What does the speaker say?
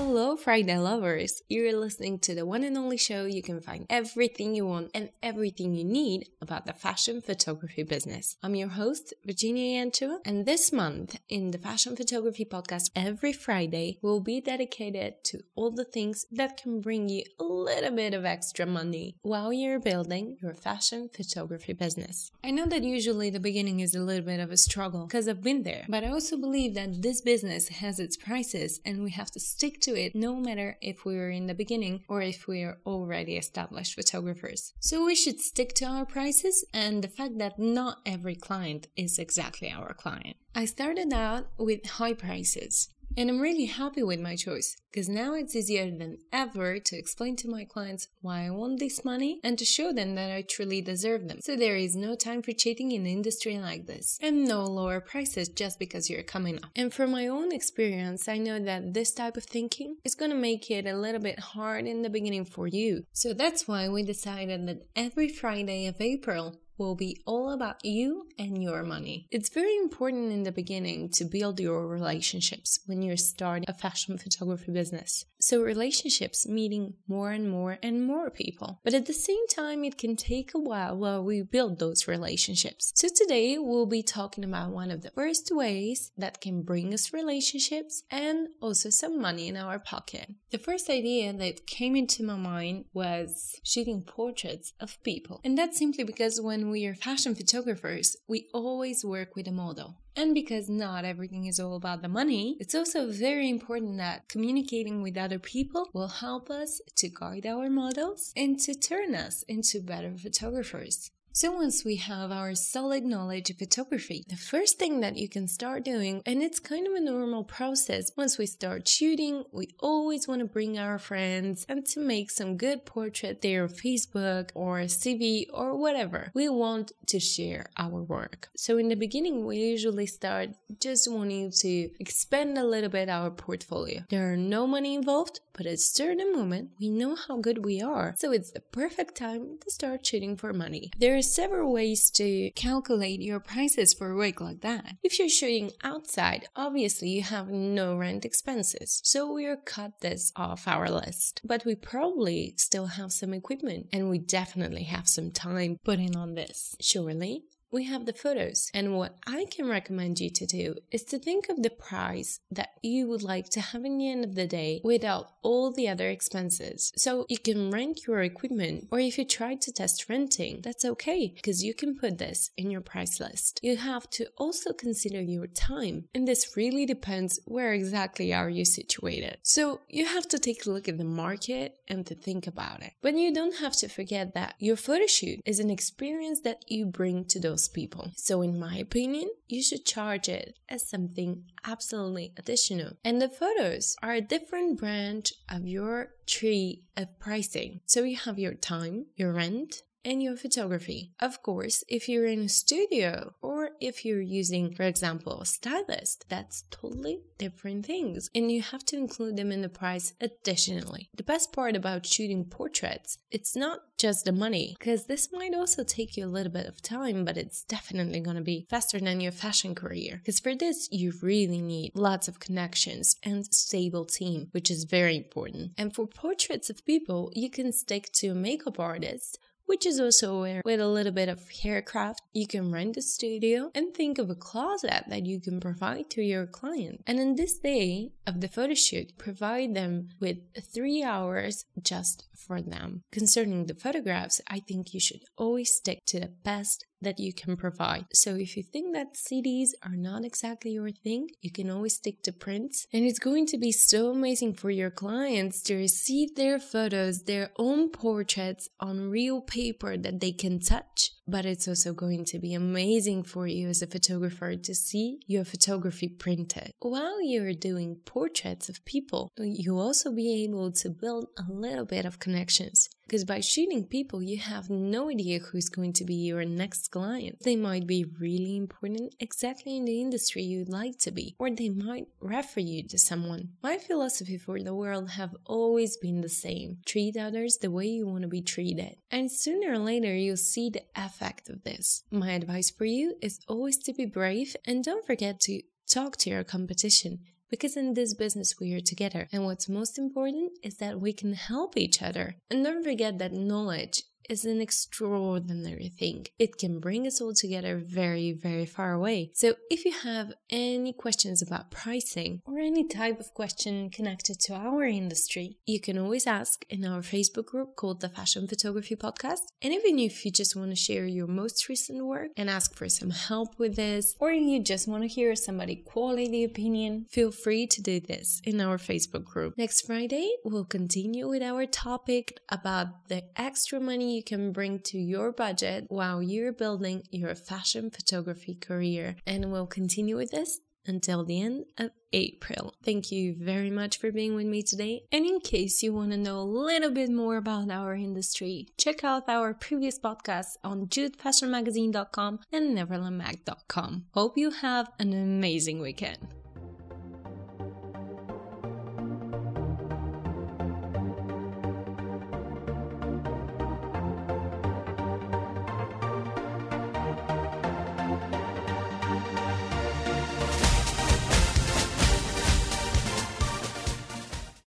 Hello, Friday lovers! You're listening to the one and only show you can find everything you want and everything you need about the fashion photography business. I'm your host, Verginiya Yancheva, and this month in the Fashion Photography Podcast, every Friday will be dedicated to all the things that can bring you a little bit of extra money while you're building your fashion photography business. I know that usually the beginning is a little bit of a struggle because I've been there, but I also believe that this business has its prices and we have to stick to it no matter if we're in the beginning or if we're already established photographers. So we should stick to our prices and the fact that not every client is exactly our client. I started out with high prices. And I'm really happy with my choice because now it's easier than ever to explain to my clients why I want this money and to show them that I truly deserve them. So there is no time for cheating in an industry like this and no lower prices just because you're coming up. And from my own experience, I know that this type of thinking is going to make it a little bit hard in the beginning for you. So that's why we decided that every Friday of April, will be all about you and your money. It's very important in the beginning to build your relationships when you're starting a fashion photography business. So, relationships meeting more and more and more people. But at the same time, it can take a while while we build those relationships. So, today we'll be talking about one of the first ways that can bring us relationships and also some money in our pocket. The first idea that came into my mind was shooting portraits of people. And that's simply because when we are fashion photographers, we always work with a model. And because not everything is all about the money, it's also very important that communicating with other people will help us to guide our models and to turn us into better photographers. So once we have our solid knowledge of photography, the first thing that you can start doing, and it's kind of a normal process, once we start shooting, we always want to bring our friends and to make some good portrait there Facebook or CV or whatever. We want to share our work. So in the beginning, we usually start just wanting to expand a little bit our portfolio. There are no money involved, but at a certain moment, we know how good we are. So it's the perfect time to start shooting for money. There are several ways to calculate your prices for a work like that. If you're shooting outside, obviously you have no rent expenses. So we'll cut this off our list. But we probably still have some equipment and we definitely have some time putting on this. Surely we have the photos. And what I can recommend you to do is to think of the price that you would like to have in the end of the day without all the other expenses. So you can rent your equipment, or if you try to test renting, that's okay because you can put this in your price list. You have to also consider your time, and this really depends where exactly are you situated. So you have to take a look at the market and to think about it. But you don't have to forget that your photo shoot is an experience that you bring to those those people. So, in my opinion, you should charge it as something absolutely additional. And the photos are a different branch of your tree of pricing. So, you have your time, your rent, and your photography. Of course, if you're in a studio or if you're using, for example, stylist, that's totally different things and you have to include them in the price additionally. The best part about shooting portraits, it's not just the money because this might also take you a little bit of time, but it's definitely going to be faster than your fashion career. Because for this, you really need lots of connections and stable team, which is very important. And for portraits of people, you can stick to makeup artist which is also where with a little bit of haircraft, you can rent a studio and think of a closet that you can provide to your client. And in this day of the photo shoot, provide them with three hours just for them. Concerning the photographs, I think you should always stick to the best that you can provide. So if you think that CDs are not exactly your thing, you can always stick to prints. And it's going to be so amazing for your clients to receive their photos, their own portraits on real paper that they can touch but it's also going to be amazing for you as a photographer to see your photography printed. While you're doing portraits of people, you'll also be able to build a little bit of connections. Because by shooting people, you have no idea who's going to be your next client. They might be really important exactly in the industry you'd like to be, or they might refer you to someone. My philosophy for the world have always been the same. Treat others the way you want to be treated. And sooner or later, you'll see the effect of this. My advice for you is always to be brave and don't forget to talk to your competition because in this business we are together. And what's most important is that we can help each other. And don't forget that knowledge is an extraordinary thing. It can bring us all together very, very far away. So if you have any questions about pricing or any type of question connected to our industry, you can always ask in our Facebook group called the Fashion Photography Podcast. And even if you just want to share your most recent work and ask for some help with this, or you just want to hear somebody quality opinion, feel free to do this in our Facebook group. Next Friday, we'll continue with our topic about the extra money you can bring to your budget while you're building your fashion photography career. And we'll continue with this until the end of April. Thank you very much for being with me today. And in case you want to know a little bit more about our industry, check out our previous podcasts on jutefashionmagazine.com and neverlandmag.com. Hope you have an amazing weekend.